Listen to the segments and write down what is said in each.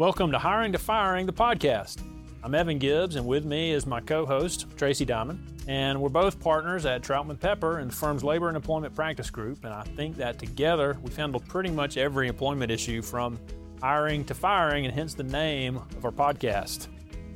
Welcome to Hiring to Firing, the podcast. I'm Evan Gibbs, and with me is my co host, Tracey Diamond. And we're both partners at Troutman Pepper and the firm's labor and employment practice group. And I think that together we've handled pretty much every employment issue from hiring to firing, and hence the name of our podcast.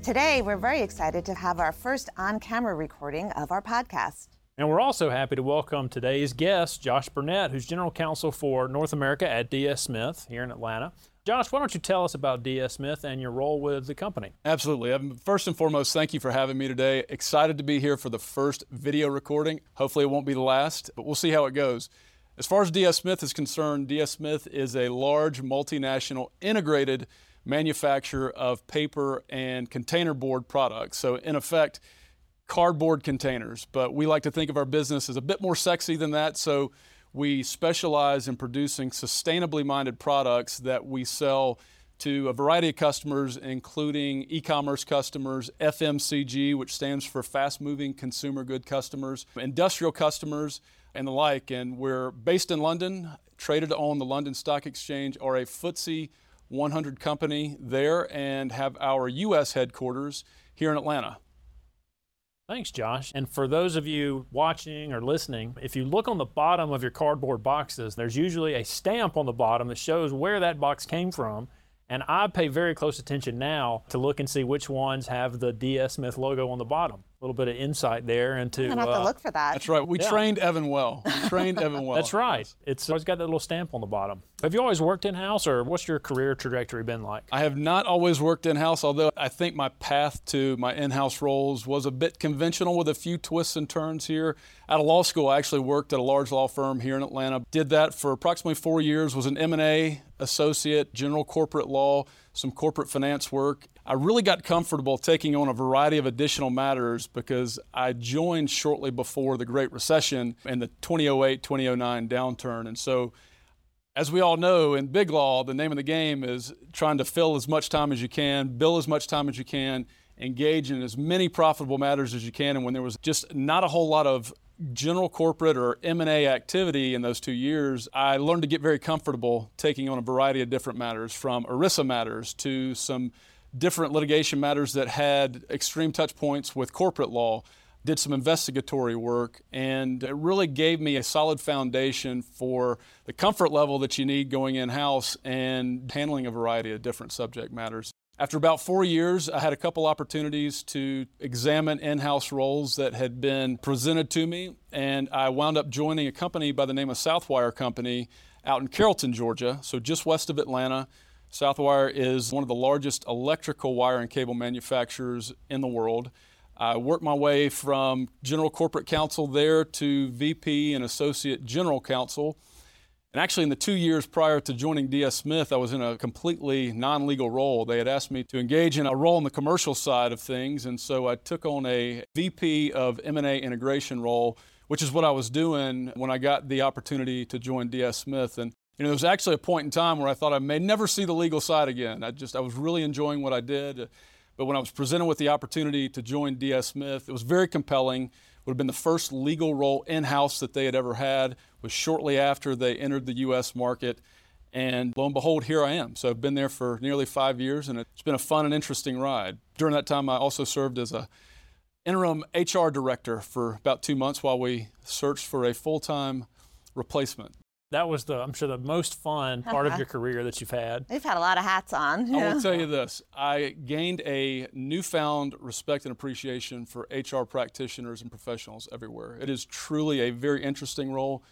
Today, we're very excited to have our first on camera recording of our podcast. And we're also happy to welcome today's guest, Josh Burnette, who's General Counsel for North America at DS Smith here in Atlanta. Josh, why don't you tell us about DS Smith and your role with the company? Absolutely. Um, first and foremost, thank you for having me today. Excited to be here for the first video recording. Hopefully, it won't be the last, but we'll see how it goes. As far as DS Smith is concerned, DS Smith is a large multinational integrated manufacturer of paper and container board products. So, in effect, cardboard containers. But we like to think of our business as a bit more sexy than that. So, we specialize in producing sustainably minded products that we sell to a variety of customers, including e commerce customers, FMCG, which stands for fast moving consumer good customers, industrial customers, and the like. And we're based in London, traded on the London Stock Exchange, are a FTSE 100 company there, and have our U.S. headquarters here in Atlanta. Thanks, Josh. And for those of you watching or listening, if you look on the bottom of your cardboard boxes, there's usually a stamp on the bottom that shows where that box came from. And I pay very close attention now to look and see which ones have the DS Smith logo on the bottom little bit of insight there into. I'm gonna have uh, to look for that. That's right. We yeah. trained Evan well. We trained Evan well. That's right. It's always got that little stamp on the bottom. Have you always worked in house, or what's your career trajectory been like? I have not always worked in house, although I think my path to my in house roles was a bit conventional with a few twists and turns here. Out of law school, I actually worked at a large law firm here in Atlanta. Did that for approximately four years. Was an M and A associate, general corporate law, some corporate finance work, I really got comfortable taking on a variety of additional matters because I joined shortly before the Great Recession and the 2008 2009 downturn. And so, as we all know, in big law, the name of the game is trying to fill as much time as you can, bill as much time as you can, engage in as many profitable matters as you can. And when there was just not a whole lot of general corporate or M&A activity in those 2 years, I learned to get very comfortable taking on a variety of different matters from ERISA matters to some different litigation matters that had extreme touch points with corporate law, did some investigatory work, and it really gave me a solid foundation for the comfort level that you need going in house and handling a variety of different subject matters. After about four years, I had a couple opportunities to examine in house roles that had been presented to me, and I wound up joining a company by the name of Southwire Company out in Carrollton, Georgia, so just west of Atlanta. Southwire is one of the largest electrical wire and cable manufacturers in the world. I worked my way from general corporate counsel there to VP and associate general counsel. And actually, in the two years prior to joining DS Smith, I was in a completely non legal role. They had asked me to engage in a role in the commercial side of things. And so I took on a VP of M&A integration role, which is what I was doing when I got the opportunity to join DS Smith. And you know, there was actually a point in time where I thought I may never see the legal side again. I just, I was really enjoying what I did. Uh, but when I was presented with the opportunity to join DS Smith, it was very compelling. Would have been the first legal role in house that they had ever had. Was shortly after they entered the U.S. market, and lo and behold, here I am. So I've been there for nearly five years, and it's been a fun and interesting ride. During that time, I also served as a interim HR director for about two months while we searched for a full-time replacement that was the I'm sure the most fun part of uh-huh. your career that you've had. We've had a lot of hats on. I will tell you this: I gained a newfound respect and appreciation for HR practitioners and professionals everywhere. It is truly a very interesting role,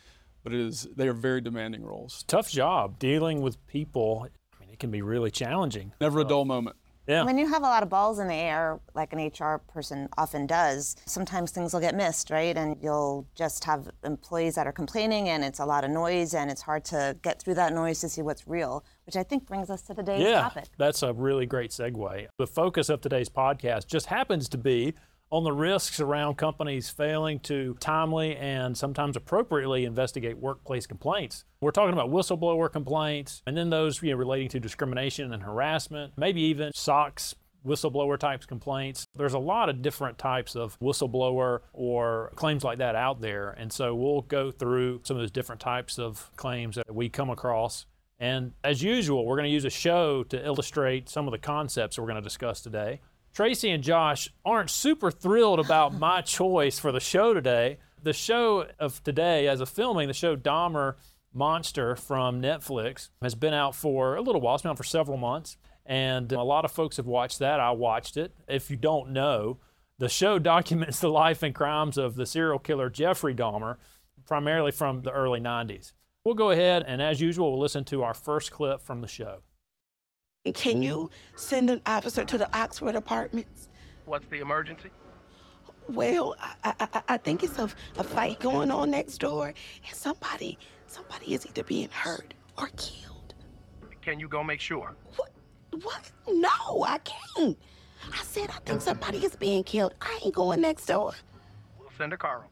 but it is they are very demanding roles. Tough job dealing with people. I mean, it can be really challenging. Never a dull moment. Yeah. When you have a lot of balls in the air, like an HR person often does, sometimes things will get missed, right? And you'll just have employees that are complaining and it's a lot of noise and it's hard to get through that noise to see what's real, which I think brings us to today's yeah, topic. That's a really great segue. The focus of today's podcast just happens to be on the risks around companies failing to timely and sometimes appropriately investigate workplace complaints. We're talking about whistleblower complaints and then those you know, relating to discrimination and harassment, maybe even SOX whistleblower types complaints. There's a lot of different types of whistleblower or claims like that out there. And so we'll go through some of those different types of claims that we come across And as usual, we're going to use a show to illustrate some of the concepts we're going to discuss today. Tracey and Josh aren't super thrilled about my choice for the show today. The show of today, as a filming, the show Dahmer Monster from Netflix has been out for a little while. It's been out for several months. And a lot of folks have watched that. I watched it. If you don't know, the show documents the life and crimes of the serial killer Jeffrey Dahmer, primarily from the early 90s. We'll go ahead and, as usual, we'll listen to our first clip from the show. Can mm-hmm. you send an officer to the Oxford apartments? What's the emergency? Well, I, I, I think it's a, a fight going on next door, and somebody somebody is either being hurt or killed. Can you go make sure? What? What? No, I can't. I said I think somebody is being killed. I ain't going next door. We'll send a car over.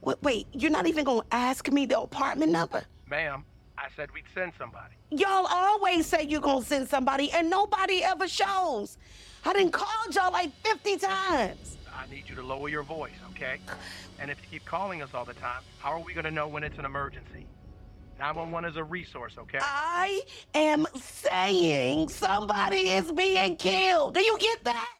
Wait, wait you're not even gonna ask me the apartment number? Ma'am, I said we'd send somebody. Y'all always say you're gonna send somebody, and nobody ever shows. I didn't call y'all like 50 times. I need you to lower your voice, okay? And if you keep calling us all the time, how are we gonna know when it's an emergency? 911 is a resource, okay? I am saying somebody is being killed. Do you get that?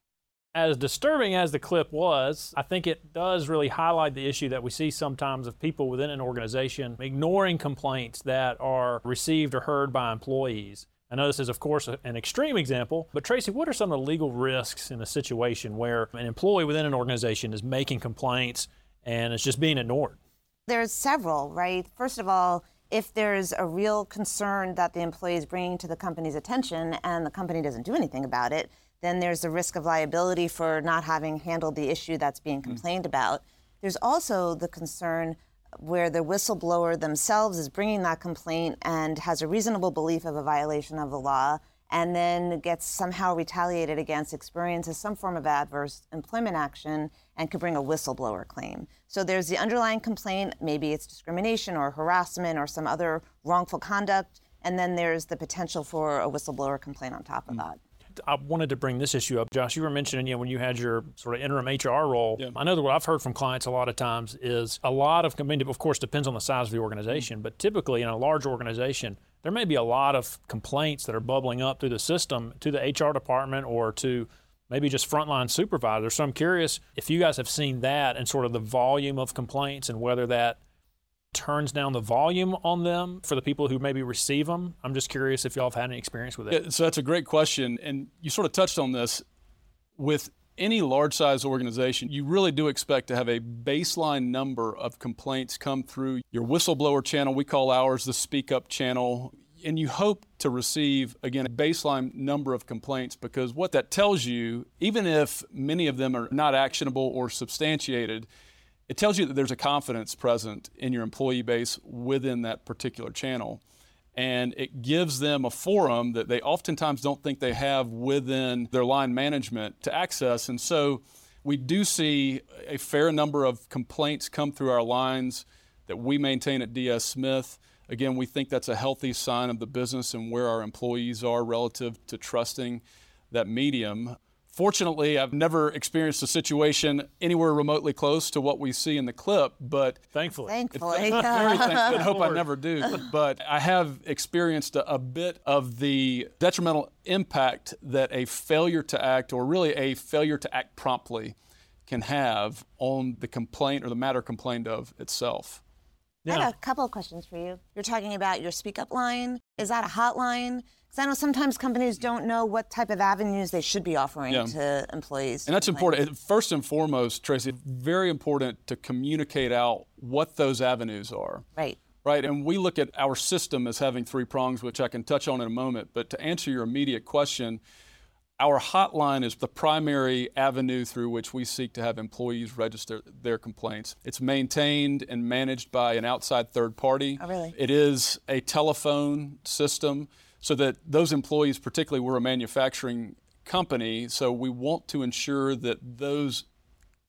As disturbing as the clip was, I think it does really highlight the issue that we see sometimes of people within an organization ignoring complaints that are received or heard by employees. I know this is, of course, an extreme example, but Tracey, what are some of the legal risks in a situation where an employee within an organization is making complaints and it's just being ignored? There's several, right? First of all, if there's a real concern that the employee is bringing to the company's attention and the company doesn't do anything about it, then there's the risk of liability for not having handled the issue that's being hmm. complained about. There's also the concern where the whistleblower themselves is bringing that complaint and has a reasonable belief of a violation of the law and then gets somehow retaliated against, experiences some form of adverse employment action, and could bring a whistleblower claim. So there's the underlying complaint, maybe it's discrimination or harassment or some other wrongful conduct, and then there's the potential for a whistleblower complaint on top of hmm. that. I wanted to bring this issue up, Josh. You were mentioning, you know, when you had your sort of interim HR role. Yeah. I know that what I've heard from clients a lot of times is a lot of, I mean, of course, depends on the size of the organization, mm-hmm. but typically in a large organization, there may be a lot of complaints that are bubbling up through the system to the HR department or to maybe just frontline supervisors. So I'm curious if you guys have seen that and sort of the volume of complaints and whether that turns down the volume on them for the people who maybe receive them. I'm just curious if y'all have had any experience with it. Yeah, so that's a great question. And you sort of touched on this. With any large size organization, you really do expect to have a baseline number of complaints come through your whistleblower channel. We call ours the Speak Up channel. And you hope to receive, again, a baseline number of complaints because what that tells you, even if many of them are not actionable or substantiated, it tells you that there's a confidence present in your employee base within that particular channel. And it gives them a forum that they oftentimes don't think they have within their line management to access. And so we do see a fair number of complaints come through our lines that we maintain at DS Smith. Again, we think that's a healthy sign of the business and where our employees are relative to trusting that medium. Fortunately, I've never experienced a situation anywhere remotely close to what we see in the clip, but Thankfully. Thankfully. very thankful and hope I never do. But I have experienced a, a bit of the detrimental impact that a failure to act, or really a failure to act promptly, can have on the complaint or the matter complained of itself. I have a couple of questions for you. You're talking about your speak up line. Is that a hotline? I know sometimes companies don't know what type of avenues they should be offering Yeah. to employees. And that's important. First and foremost, Tracey, very important to communicate out what those avenues are. Right. Right, and we look at our system as having three prongs, which I can touch on in a moment. But to answer your immediate question, our hotline is the primary avenue through which we seek to have employees register their complaints. It's maintained and managed by an outside third party. Oh, really? It is a telephone system so that those employees, particularly we're a manufacturing company, so we want to ensure that those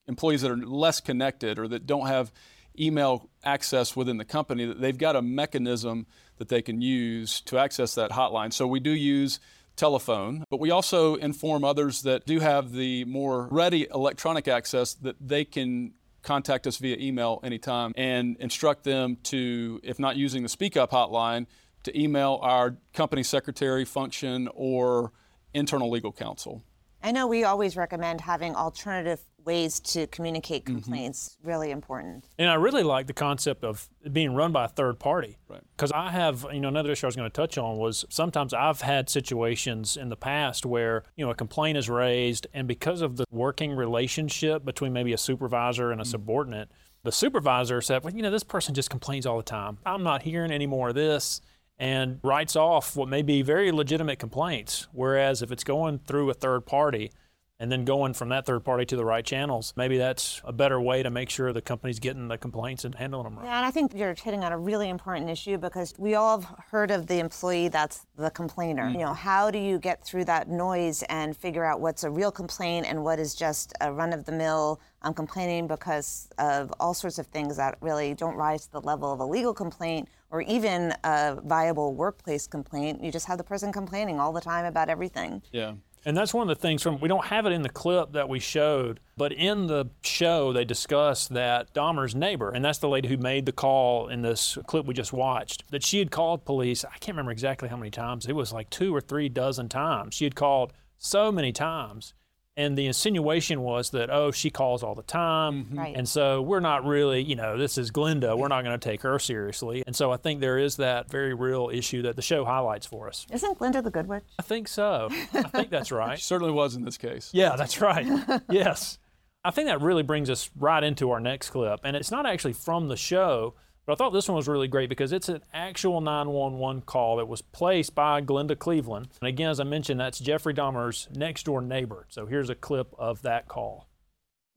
employees that are less connected or that don't have email access within the company that they've got a mechanism that they can use to access that hotline. So we do use telephone, but we also inform others that do have the more ready electronic access that they can contact us via email anytime and instruct them to if not using the speak up hotline to email our company secretary function or internal legal counsel. I know we always recommend having alternative ways to communicate complaints. Mm-hmm. Really important. And I really like the concept of being run by a third party. Right. Because I have, you know, another issue I was going to touch on was sometimes I've had situations in the past where, you know, a complaint is raised, and because of the working relationship between maybe a supervisor and a mm-hmm. subordinate, the supervisor said, well, you know, this person just complains all the time. I'm not hearing any more of this and writes off what may be very legitimate complaints. Whereas if it's going through a third party, and then going from that third party to the right channels. Maybe that's a better way to make sure the company's getting the complaints and handling them right. Yeah, and I think you're hitting on a really important issue because we all have heard of the employee that's the complainer. Mm-hmm. You know, how do you get through that noise and figure out what's a real complaint and what is just a run of the mill? I'm complaining because of all sorts of things that really don't rise to the level of a legal complaint or even a viable workplace complaint. You just have the person complaining all the time about everything. Yeah. And that's one of the things from we don't have it in the clip that we showed, but in the show they discuss that Dahmer's neighbor, and that's the lady who made the call in this clip we just watched, that she had called police. I can't remember exactly how many times. It was like two or three dozen times. She had called so many times and the insinuation was that oh she calls all the time. Mm-hmm. right. and so we're not really you know this is Glenda we're not going to take her seriously. And so i think there is that very real issue that the show highlights for us. Isn't glinda the good witch? I think so. I think that's right. She certainly was in this case. Yeah that's right. Yes. I think that really brings us right into our next clip. And it's not actually from the show but I thought this one was really great because it's an actual 911 call that was placed by Glenda Cleveland. And again, as I mentioned, that's Jeffrey Dahmer's next door neighbor. So here's a clip of that call.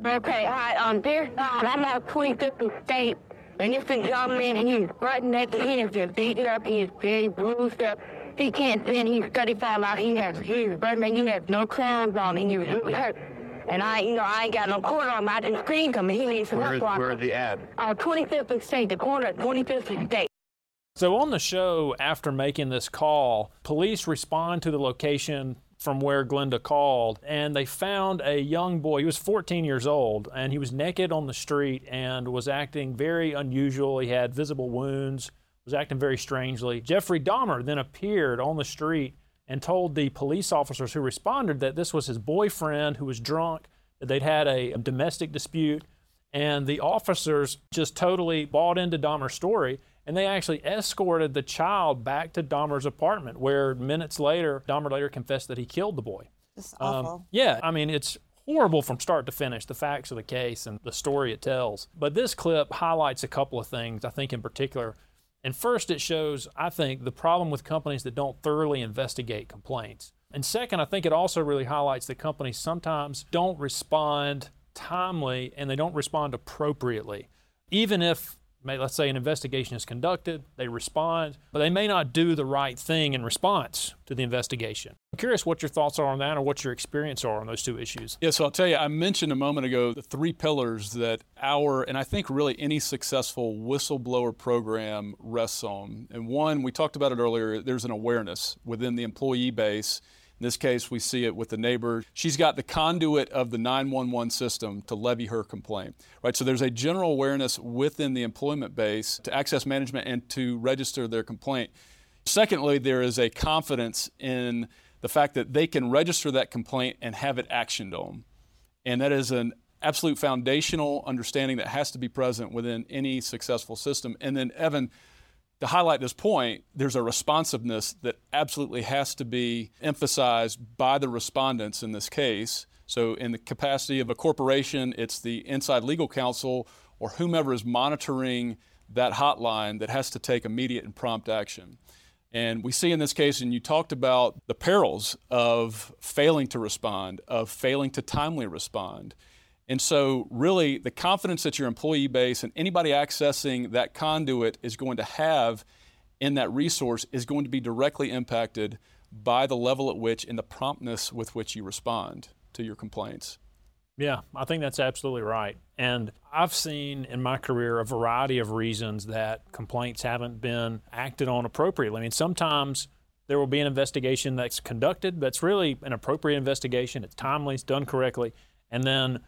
Okay, hi, um, dear God, I'm out 25th State, and it's a young man, and he's right at the end, he's beaten up, he's very bruised up. He can't stand, he's 35 out, he has, he's, but man, he has no crowns on, and he's really hurt. And I, you know, I ain't got no quarter on him. I didn't screen him. He needs some where is, Where is the ad? Uh, 25th and State, the corner at 25th and State. So on the show, after making this call, police respond to the location from where Glenda called, and they found a young boy. He was 14 years old, and he was naked on the street and was acting very unusual. He had visible wounds, was acting very strangely. Jeffrey Dahmer then appeared on the street and told the police officers who responded that this was his boyfriend who was drunk, that they'd had a, domestic dispute, and the officers just totally bought into Dahmer's story. And they actually escorted the child back to Dahmer's apartment, where minutes later, Dahmer later confessed that he killed the boy. Awful. Um, yeah, I mean, it's horrible from start to finish, the facts of the case and the story it tells. But this clip highlights a couple of things, I think, in particular. And first, it shows, I think, the problem with companies that don't thoroughly investigate complaints. And second, I think it also really highlights that companies sometimes don't respond timely and they don't respond appropriately. Even if let's say an investigation is conducted, they respond, but they may not do the right thing in response to the investigation. I'm curious what your thoughts are on that or what your experience are on those two issues. Yeah, so I'll tell you, I mentioned a moment ago the three pillars that our, and I think really any successful whistleblower program rests on. And one, we talked about it earlier, there's an awareness within the employee base in this case, we see it with the neighbor. She's got the conduit of the 911 system to levy her complaint, right? So there's a general awareness within the employment base to access management and to register their complaint. Secondly, there is a confidence in the fact that they can register that complaint and have it actioned on. And that is an absolute foundational understanding that has to be present within any successful system. And then, Evan, to highlight this point, there's a responsiveness that absolutely has to be emphasized by the respondents in this case. So, in the capacity of a corporation, it's the inside legal counsel or whomever is monitoring that hotline that has to take immediate and prompt action. And we see in this case, and you talked about the perils of failing to respond, of failing to timely respond. And so, really, the confidence that your employee base and anybody accessing that conduit is going to have in that resource is going to be directly impacted by the level at which and the promptness with which you respond to your complaints. Yeah, I think that's absolutely right. And I've seen in my career a variety of reasons that complaints haven't been acted on appropriately. I mean, sometimes there will be an investigation that's conducted that's really an appropriate investigation, it's timely, it's done correctly, and then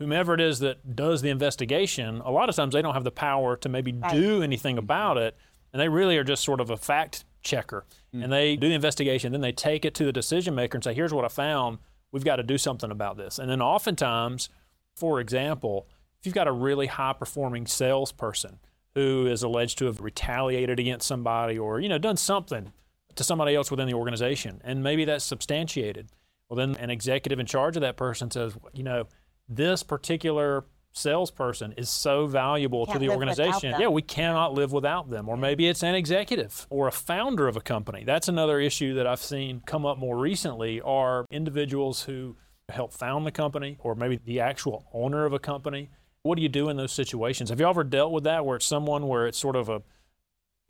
whomever it is that does the investigation, a lot of times they don't have the power to maybe right. do anything about it. And they really are just sort of a fact checker. Mm. And they do the investigation, then they take it to the decision maker and say, here's what I found. We've got to do something about this. And then oftentimes, for example, if you've got a really high performing salesperson who is alleged to have retaliated against somebody or, you know, done something to somebody else within the organization, and maybe that's substantiated, well, then an executive in charge of that person says, you know, this particular salesperson is so valuable to the organization. Yeah, we cannot live without them. Or maybe it's an executive or a founder of a company. That's another issue that I've seen come up more recently are individuals who help found the company or maybe the actual owner of a company. What do you do in those situations? Have you ever dealt with that where it's someone where it's sort of a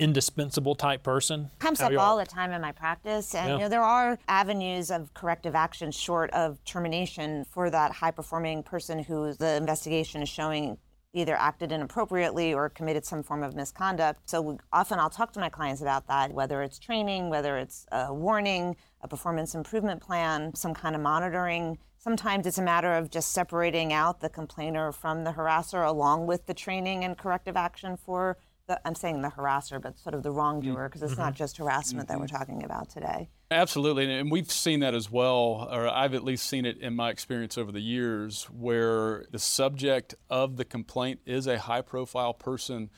indispensable type person? comes up all the time in my practice and Yeah. you know there are avenues of corrective action short of termination for that high performing person who the investigation is showing either acted inappropriately or committed some form of misconduct so we, often i'll talk to my clients about that whether it's training whether it's a warning a performance improvement plan some kind of monitoring sometimes it's a matter of just separating out the complainer from the harasser along with the training and corrective action for the, I'm saying the harasser, but sort of the wrongdoer, mm. because it's not mm-hmm. just harassment that we're mm-hmm. talking about today. Absolutely, and we've seen that as well, or I've at least seen it in my experience over the years, where the subject of the complaint is a high profile person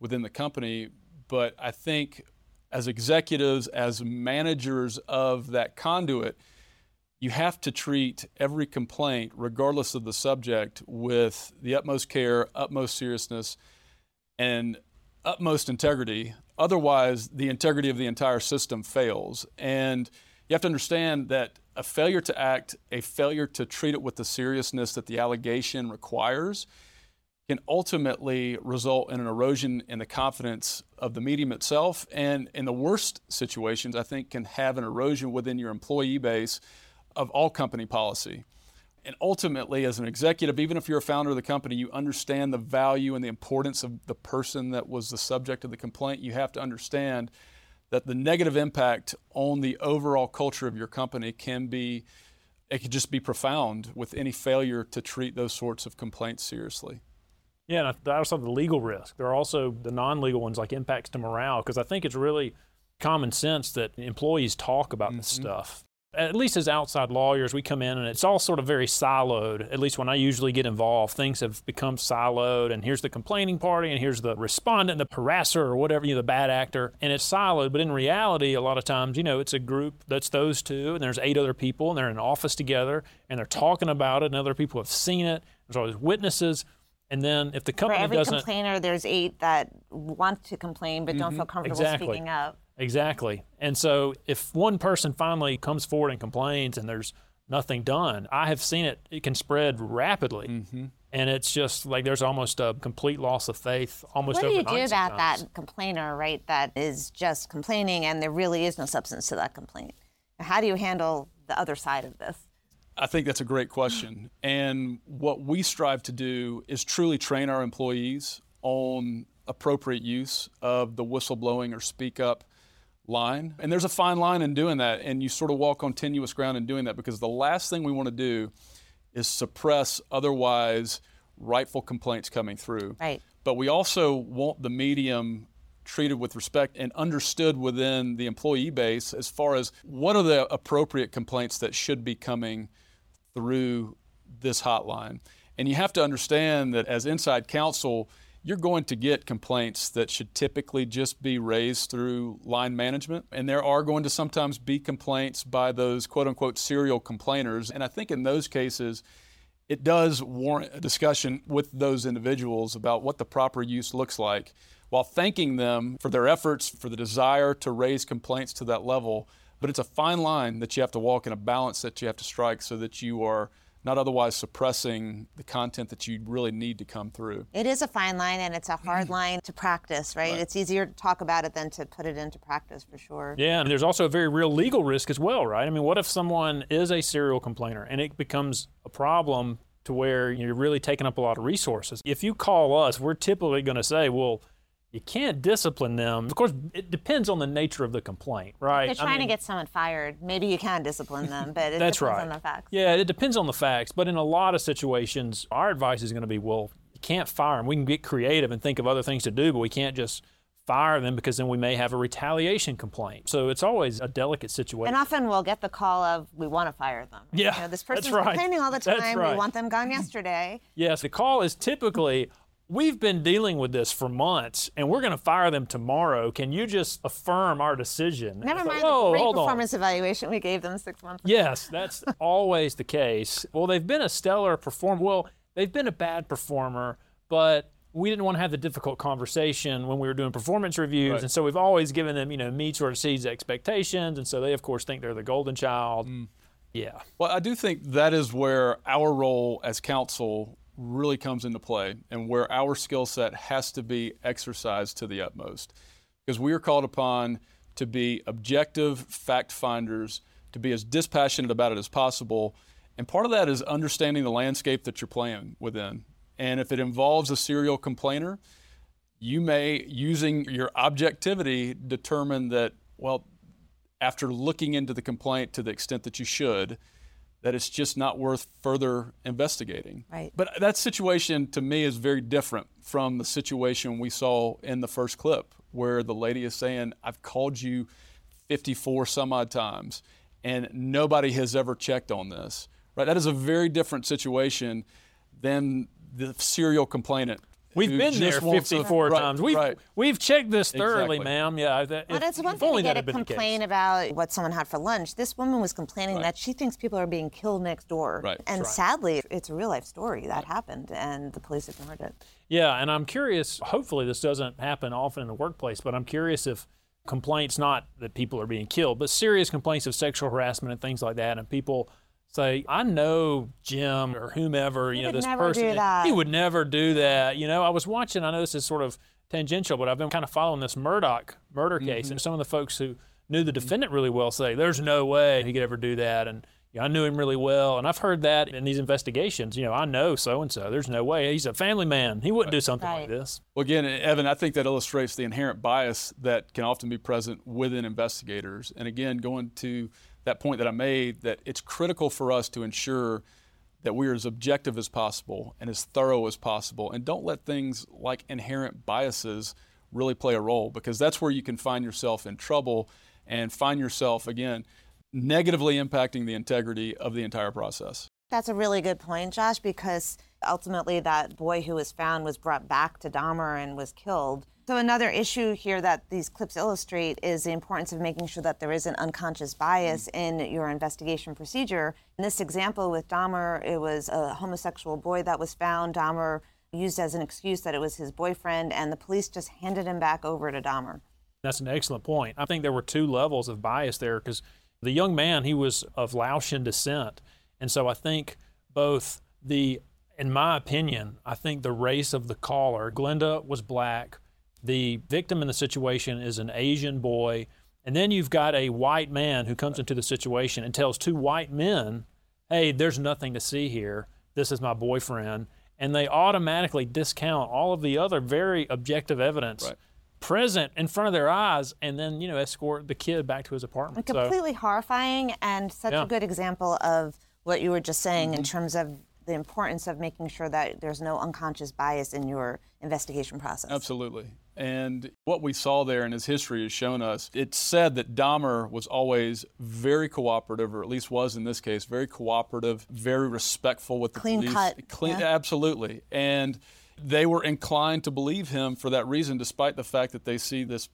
within the company. But I think as executives, as managers of that conduit, you have to treat every complaint, regardless of the subject, with the utmost care, utmost seriousness, and utmost integrity. Otherwise, the integrity of the entire system fails. And you have to understand that a failure to act, a failure to treat it with the seriousness that the allegation requires, can ultimately result in an erosion in the confidence of the medium itself. And in the worst situations, I think can have an erosion within your employee base of all company policy. And ultimately, as an executive, even if you're a founder of the company, you understand the value and the importance of the person that was the subject of the complaint. You have to understand that the negative impact on the overall culture of your company can be, it could just be profound with any failure to treat those sorts of complaints seriously. Yeah, and I also have the legal risk. There are also the non-legal ones like impacts to morale, because I think it's really common sense that employees talk about this mm-hmm. stuff. At least as outside lawyers, we come in and it's all sort of very siloed. At least when I usually get involved, things have become siloed. And here's the complaining party, and here's the respondent, the harasser, or whatever, you know, the bad actor. And it's siloed. But in reality, a lot of times, you know, it's a group that's those two, and there's eight other people, and they're in an office together, and they're talking about it, and other people have seen it. There's always witnesses. And then if the For company every doesn't complainer, there's eight that want to complain but don't feel mm-hmm. comfortable Exactly. speaking up. Exactly. And so if one person finally comes forward and complains and there's nothing done, I have seen it, it can spread rapidly. Mm-hmm. And it's just like there's almost a complete loss of faith almost What do you do about sometimes. that complainer, right, that is just complaining and there really is no substance to that complaint? How do you handle the other side of this? I think that's a great question. And what we strive to do is truly train our employees on appropriate use of the whistleblowing or speak up line. And there's a fine line in doing that. And you sort of walk on tenuous ground in doing that because the last thing we want to do is suppress otherwise rightful complaints coming through. Right. But we also want the medium treated with respect and understood within the employee base as far as what are the appropriate complaints that should be coming through this hotline. And you have to understand that as inside counsel, you're going to get complaints that should typically just be raised through line management. And there are going to sometimes be complaints by those quote unquote serial complainers. And I think in those cases, it does warrant a discussion with those individuals about what the proper use looks like while thanking them for their efforts, for the desire to raise complaints to that level. But it's a fine line that you have to walk and a balance that you have to strike so that you are not otherwise suppressing the content that you really need to come through. It is a fine line and it's a hard Mm-hmm. line to practice, right? It's easier to talk about it than to put it into practice for sure. Yeah, and there's also a very real legal risk as well, right? I mean, what if someone is a serial complainer and it becomes a problem to where you're really taking up a lot of resources? If you call us, we're typically going to say, well, you can't discipline them. Of course, it depends on the nature of the complaint, right? If I you're trying mean- to get someone fired, maybe you can discipline them, but it That's depends right. on the facts. Yeah, it depends on the facts, but in a lot of situations, our advice is going to be, well, you can't fire them. We can get creative and think of other things to do, but we can't just fire them because then we may have a retaliation complaint. So it's always a delicate situation. And often we'll get the call of, we want to fire them. Yeah, You know, this person's right. complaining all the time. right. We want them gone yesterday. Yes, the call is typically, we've been dealing with this for months and we're going to fire them tomorrow. Can you just affirm our decision? Never It's like, mind Whoa, the great hold on. performance evaluation we gave them six months ago. Yes, that's always the case. Well, they've been a stellar performer. Well, they've been a bad performer, but we didn't want to have the difficult conversation when we were doing performance reviews, Right. and so we've always given them, you know, meets or exceeds expectations, and so they, of course, think they're the golden child. Mm. Yeah. Well, I do think that is where our role as counsel really comes into play and where our skill set has to be exercised to the utmost. Because we are called upon to be objective fact finders, to be as dispassionate about it as possible. And part of that is understanding the landscape that you're playing within. And if it involves a serial complainer, you may, using your objectivity, determine that, well, after looking into the complaint to the extent that you should, that it's just not worth further investigating. Right. But that situation to me is very different from the situation we saw in the first clip, where the lady is saying, I've called you 54 some odd times and nobody has ever checked on this. Right? That is a very different situation than the serial complainant. We've been there just wants 54 Right, times. We've, right. we've checked this thoroughly, Exactly. ma'am. Yeah. Oh, that, But if, it's one thing to that get a been the case. complaint about what someone had for lunch. This woman was complaining that she thinks people are being killed next door. Right. And sadly, it's a real life story that happened, and the police ignored it. Yeah, and I'm curious. Hopefully, this doesn't happen often in the workplace, but I'm curious if complaints, not that people are being killed, but serious complaints of sexual harassment and things like that, and people say, "I know Jim or whomever, you know, this person, he would never do that." You know, I was watching. I know this is sort of tangential, but I've been kind of following this Murdaugh murder case, Mm-hmm. and some of the folks who knew the defendant really well say, "There's no way he could ever do that," and yeah, I knew him really well, and I've heard that in these investigations. You know, I know so and so. There's no way he's a family man. He wouldn't do something like this. Well, again, Evan, I think that illustrates the inherent bias that can often be present within investigators. And again, going to that point that I made, that it's critical for us to ensure that we're as objective as possible and as thorough as possible, and don't let things like inherent biases really play a role, because that's where you can find yourself in trouble and find yourself, again, negatively impacting the integrity of the entire process. That's a really good point, Josh, because ultimately that boy who was found was brought back to Dahmer and was killed. So another issue here that these clips illustrate is the importance of making sure that there is an unconscious bias mm. in your investigation procedure. In this example with Dahmer, it was a homosexual boy that was found. Dahmer used as an excuse that it was his boyfriend, and the police just handed him back over to Dahmer. That's an excellent point. I think there were two levels of bias there because the young man, he was of Laotian descent. And so I think both the, in my opinion, I think the race of the caller, Glenda was black. The victim in the situation is an Asian boy. And then you've got a white man who comes into the situation and tells two white men, hey, there's nothing to see here. This is my boyfriend. And they automatically discount all of the other very objective evidence Right. present in front of their eyes and then, you know, escort the kid back to his apartment. So, completely horrifying and such Yeah. a good example of what you were just saying Mm-hmm. in terms of the importance of making sure that there's no unconscious bias in your investigation process. Absolutely. And what we saw there in his history has shown us, it's said that Dahmer was always very cooperative, or at least was in this case, very cooperative, very respectful with the Clean police. cut, Clean, yeah. Absolutely. And they were inclined to believe him for that reason, despite the fact that they see this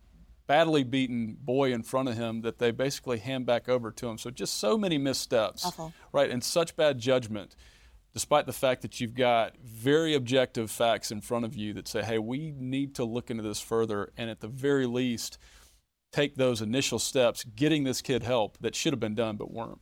badly beaten boy in front of him that they basically hand back over to him. So just so many missteps, Awful. right, and such bad judgment despite the fact that you've got very objective facts in front of you that say, hey, we need to look into this further, and at the very least, take those initial steps, getting this kid help that should have been done but weren't.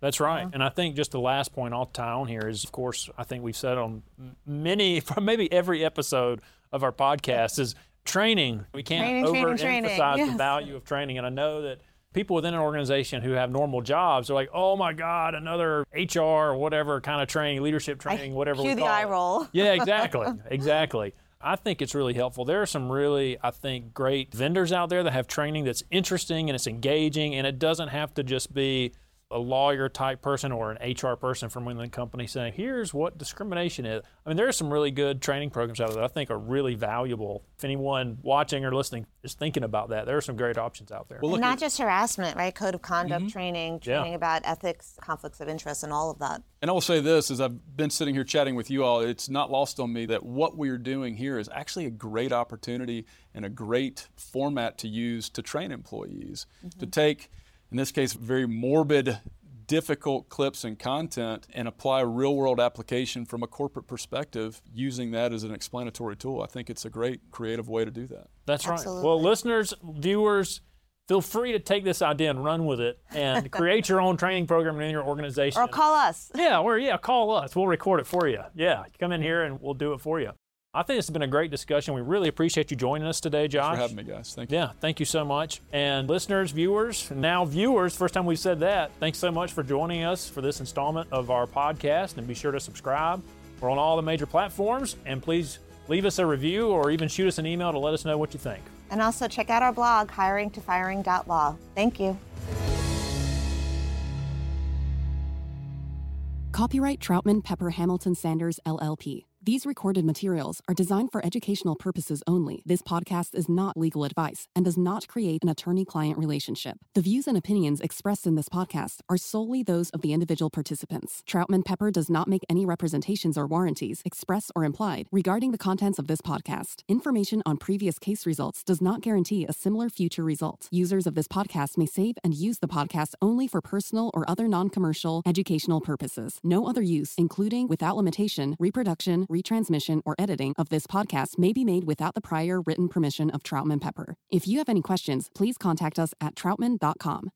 That's right. Uh-huh. And I think just the last point I'll tie on here is, of course, I think we've said on many, maybe every episode of our podcast is training. We can't Training, training, overemphasize training. the Yes. value of training. And I know that people within an organization who have normal jobs are like, oh my God, another HR or whatever kind of training, leadership training, whatever Cue we the call eye it. roll. Yeah, exactly. exactly. I think it's really helpful. There are some really, I think, great vendors out there that have training that's interesting and it's engaging, and it doesn't have to just be a lawyer type person or an HR person from within the company saying, here's what discrimination is. I mean, there are some really good training programs out there that I think are really valuable. If anyone watching or listening is thinking about that, there are some great options out there. Well, look, Not just harassment, right? Code of conduct Mm-hmm. training, Yeah. training about ethics, conflicts of interest, and all of that. And I will say this as I've been sitting here chatting with you all, it's not lost on me that what we are doing here is actually a great opportunity and a great format to use to train employees. To take, in this case, very morbid, difficult clips and content and apply a real world application from a corporate perspective using that as an explanatory tool. I think it's a great creative way to do that. That's right. Absolutely. Well, listeners, viewers, feel free to take this idea and run with it and create your own training program in your organization. Or call us. Yeah, or yeah, call us. We'll record it for you. Yeah, come in here and we'll do it for you. I think it's been a great discussion. We really appreciate you joining us today, Josh. Thanks for having me, guys. Thank you. Yeah, thank you so much. And listeners, viewers, now viewers, first time we've said that, thanks so much for joining us for this installment of our podcast. And be sure to subscribe. We're on all the major platforms. And please leave us a review or even shoot us an email to let us know what you think. And also check out our blog, hiringtofiring.law. Thank you. Copyright Troutman Pepper Hamilton Sanders LLP. These recorded materials are designed for educational purposes only. This podcast is not legal advice and does not create an attorney client relationship. The views and opinions expressed in this podcast are solely those of the individual participants. Troutman Pepper does not make any representations or warranties, express or implied, regarding the contents of this podcast. Information on previous case results does not guarantee a similar future result. Users of this podcast may save and use the podcast only for personal or other non commercial educational purposes. No other use, including without limitation, reproduction, retransmission, or editing of this podcast may be made without the prior written permission of Troutman Pepper. If you have any questions, please contact us at troutman.com.